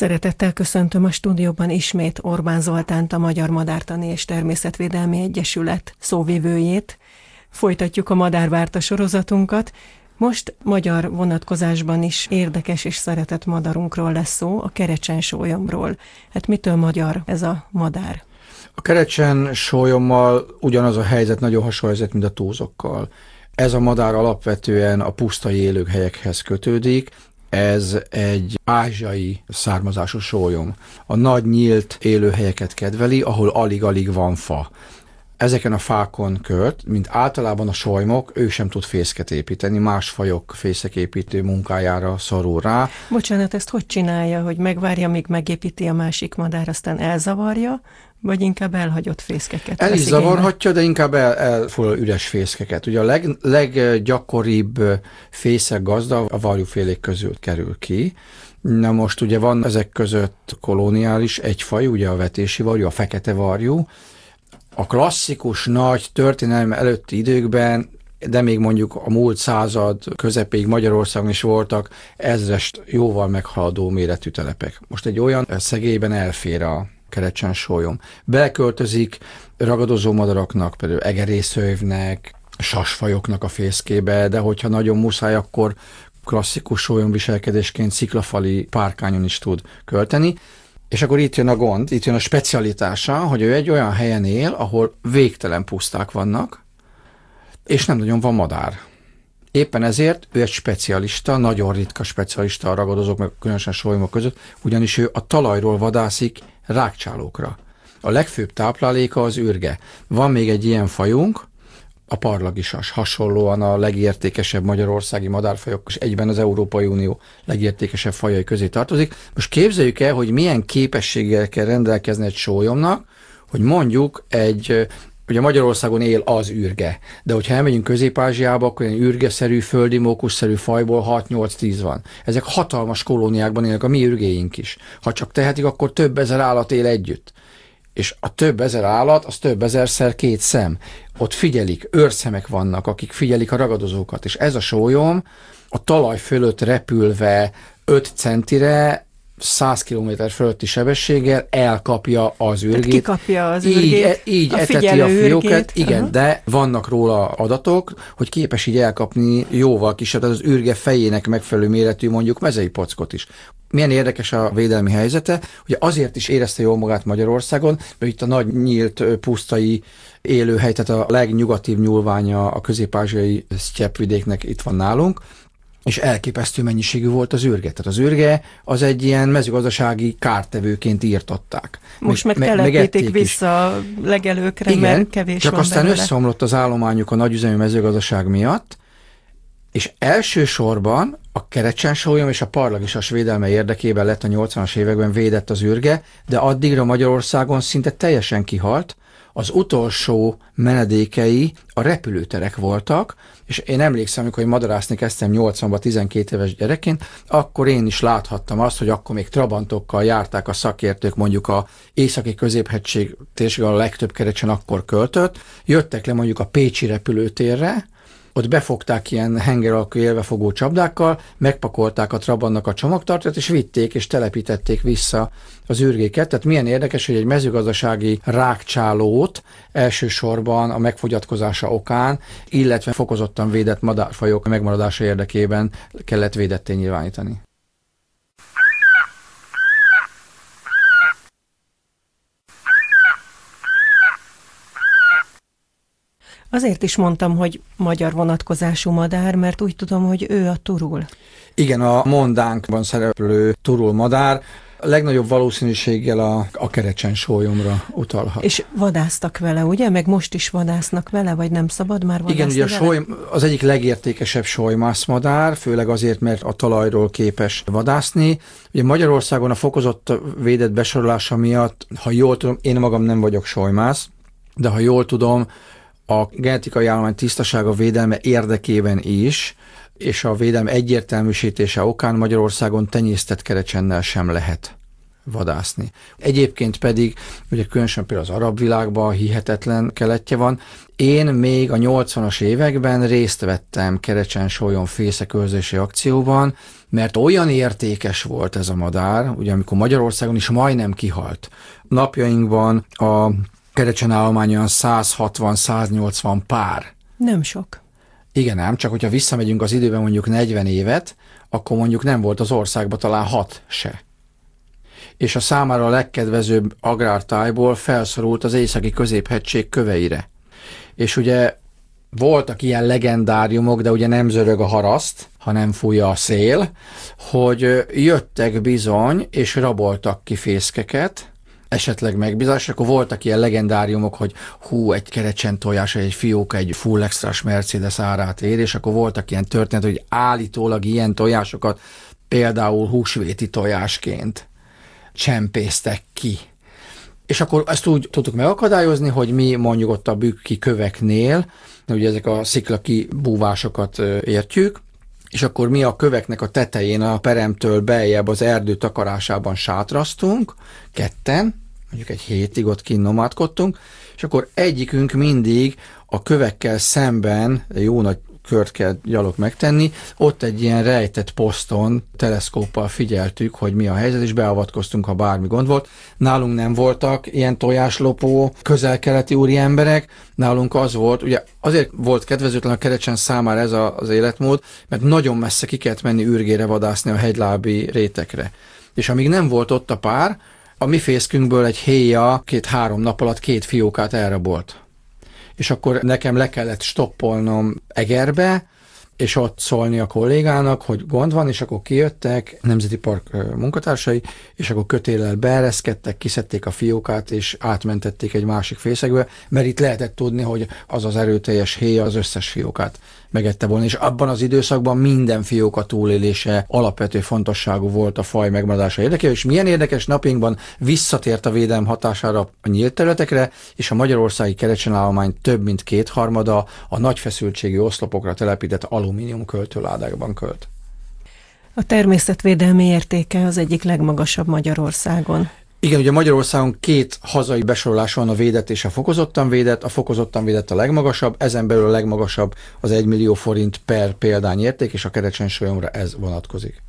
Szeretettel köszöntöm a stúdióban ismét Orbán Zoltánt, a Magyar Madártani és Természetvédelmi Egyesület szóvivőjét. Folytatjuk a Madárvárta sorozatunkat. Most magyar vonatkozásban is érdekes és szeretett madarunkról lesz szó, a kerecsen sólyomról. Hát mitől magyar ez a madár? A kerecsen sólyommal ugyanaz a helyzet, nagyon hasonló helyzet, mint a túzokkal. Ez a madár alapvetően a pusztai élőhelyekhez kötődik, ez egy ázsiai származású sólyom. A nagy nyílt élőhelyeket kedveli, ahol alig-alig van fa. Ezeken a fákon költ, mint általában a solymok, ő sem tud fészket építeni, más fajok fészeképítő munkájára szorul rá. Bocsánat, ezt hogy csinálja, hogy megvárja, míg megépíti a másik madár, aztán elzavarja, vagy inkább elhagyott fészkeket? El is zavarhatja, de inkább el, elfoglal üres fészkeket. Ugye a leg, leggyakoribb fészek gazda a varjúfélék közül kerül ki. Na most ugye van ezek között kolóniális egyfaj, ugye a vetési varjú, a fekete varjú. A klasszikus nagy történelem előtti időkben de még mondjuk a múlt század közepéig Magyarországon is voltak ezrest jóval meghaladó méretű telepek. Most egy olyan szegélyben elfér a kerecsen sólyom. Belköltözik ragadozó madaraknak, például egerészővnek, sasfajoknak a fészkébe, de hogyha nagyon muszáj, akkor klasszikus sólyom viselkedésként sziklafali párkányon is tud költeni. És akkor itt jön a gond, itt jön a specialitása, hogy ő egy olyan helyen él, ahol végtelen puszták vannak, és nem nagyon van madár. Éppen ezért ő egy specialista, nagyon ritka specialista a ragadozók, meg különösen solymok között, ugyanis ő a talajról vadászik rákcsálókra. A legfőbb tápláléka az űrge. Van még egy ilyen fajunk, a parlagisas, hasonlóan a legértékesebb magyarországi madárfajok, és egyben az Európai Unió legértékesebb fajai közé tartozik. Most képzeljük el, hogy milyen képességgel kell rendelkezni egy sólyomnak, hogy mondjuk egy Ugye Magyarországon él az űrge, de hogyha elmegyünk Közép-Ázsiába, akkor ilyen űrgeszerű, földi mókusszerű fajból 6-8-10 van. Ezek hatalmas kolóniákban élnek, a mi űrgéink is. Ha csak tehetik, akkor több ezer állat él együtt. És a több ezer állat, az több ezerszer két szem. Ott figyelik, őrszemek vannak, akik figyelik a ragadozókat. És ez a sólyom a talaj fölött repülve 5 centire 100 km fölötti sebességgel elkapja az űrgét. Hát kikapja az így, e- így a eteti a fióket, igen, uh-huh. de vannak róla adatok, hogy képes így elkapni jóval kisebb, az űrge fejének megfelelő méretű mondjuk mezei pockot is. Milyen érdekes a védelmi helyzete, hogy azért is érezte jól magát Magyarországon, mert itt a nagy nyílt pusztai élőhely, tehát a legnyugatibb nyúlványa a közép-ázsiai sztyepvidéknek itt van nálunk, és elképesztő mennyiségű volt az űrge. Tehát az űrge az egy ilyen mezőgazdasági kártevőként írtatták. Most meg, meg telepítik vissza a legelőkre, Igen, mert kevés csak van aztán belőle. összeomlott az állományuk a nagyüzemű mezőgazdaság miatt, és elsősorban a kerecsensólyom és a parlagisas védelme érdekében lett a 80-as években védett az űrge, de addigra Magyarországon szinte teljesen kihalt, az utolsó menedékei a repülőterek voltak, és én emlékszem, amikor madarászni kezdtem 80-ban 12 éves gyerekként, akkor én is láthattam azt, hogy akkor még trabantokkal járták a szakértők, mondjuk a északi középhegység térségben a legtöbb kerecsen akkor költött, jöttek le mondjuk a Pécsi repülőtérre, ott befogták ilyen henger alakú élvefogó csapdákkal, megpakolták a Trabantnak a csomagtartót, és vitték és telepítették vissza az űrgéket. Tehát milyen érdekes, hogy egy mezőgazdasági rákcsálót elsősorban a megfogyatkozása okán, illetve fokozottan védett madárfajok megmaradása érdekében kellett védetté nyilvánítani. Azért is mondtam, hogy magyar vonatkozású madár, mert úgy tudom, hogy ő a turul. Igen, a mondánkban szereplő turul madár a legnagyobb valószínűséggel a, a kerecsen sólyomra utalhat. És vadásztak vele, ugye? Meg most is vadásznak vele, vagy nem szabad már vadászni Igen, ugye a sóly, az egyik legértékesebb sólymászmadár, főleg azért, mert a talajról képes vadászni. Ugye Magyarországon a fokozott védett besorolása miatt, ha jól tudom, én magam nem vagyok sólymász, de ha jól tudom, a genetikai állomány tisztasága védelme érdekében is, és a védelem egyértelműsítése okán Magyarországon tenyésztett kerecsennel sem lehet vadászni. Egyébként pedig, ugye különösen például az arab világban hihetetlen keletje van. Én még a 80-as években részt vettem Kerecsen sólyon fészekőrzési akcióban, mert olyan értékes volt ez a madár, ugye amikor Magyarországon is majdnem kihalt. Napjainkban a kerecsen állomány olyan 160-180 pár. Nem sok. Igen, nem, csak hogyha visszamegyünk az időben mondjuk 40 évet, akkor mondjuk nem volt az országban talán hat se. És a számára a legkedvezőbb agrártájból felszorult az északi középhegység köveire. És ugye voltak ilyen legendáriumok, de ugye nem zörög a haraszt, hanem fújja a szél, hogy jöttek bizony, és raboltak ki fészkeket, esetleg megbízás, akkor voltak ilyen legendáriumok, hogy hú, egy kerecsen tojás, egy fióka, egy full extras Mercedes árát ér, és akkor voltak ilyen történet, hogy állítólag ilyen tojásokat például húsvéti tojásként csempésztek ki. És akkor ezt úgy tudtuk megakadályozni, hogy mi mondjuk ott a bükki köveknél, ugye ezek a sziklaki búvásokat értjük, és akkor mi a köveknek a tetején a peremtől beljebb az erdő takarásában sátraztunk, ketten, mondjuk egy hétig ott kinomátkodtunk, és akkor egyikünk mindig a kövekkel szemben jó nagy kört kell gyalog megtenni. Ott egy ilyen rejtett poszton teleszkóppal figyeltük, hogy mi a helyzet, és beavatkoztunk, ha bármi gond volt. Nálunk nem voltak ilyen tojáslopó közel-keleti úri emberek, nálunk az volt, ugye azért volt kedvezőtlen a kerecsen számára ez a, az életmód, mert nagyon messze ki kellett menni űrgére vadászni a hegylábi rétekre. És amíg nem volt ott a pár, a mi fészkünkből egy héja két-három nap alatt két fiókát elrabolt. És akkor nekem le kellett stoppolnom Egerbe, és ott szólni a kollégának, hogy gond van, és akkor kijöttek Nemzeti Park munkatársai, és akkor kötéllel beereszkedtek, kiszedték a fiókát, és átmentették egy másik fészekbe, mert itt lehetett tudni, hogy az az erőteljes héja az összes fiókát megette volna, és abban az időszakban minden fióka túlélése alapvető fontosságú volt a faj megmaradása érdekében, és milyen érdekes napjainkban visszatért a védelem hatására a nyílt területekre, és a magyarországi kerecsenállomány több mint kétharmada a nagy feszültségi oszlopokra telepített alumínium költőládákban költ. A természetvédelmi értéke az egyik legmagasabb Magyarországon. Igen, ugye Magyarországon két hazai besorolás van a védett és a fokozottan védett. A fokozottan védett a legmagasabb, ezen belül a legmagasabb az 1 millió forint per példányérték, és a kerecsen ez vonatkozik.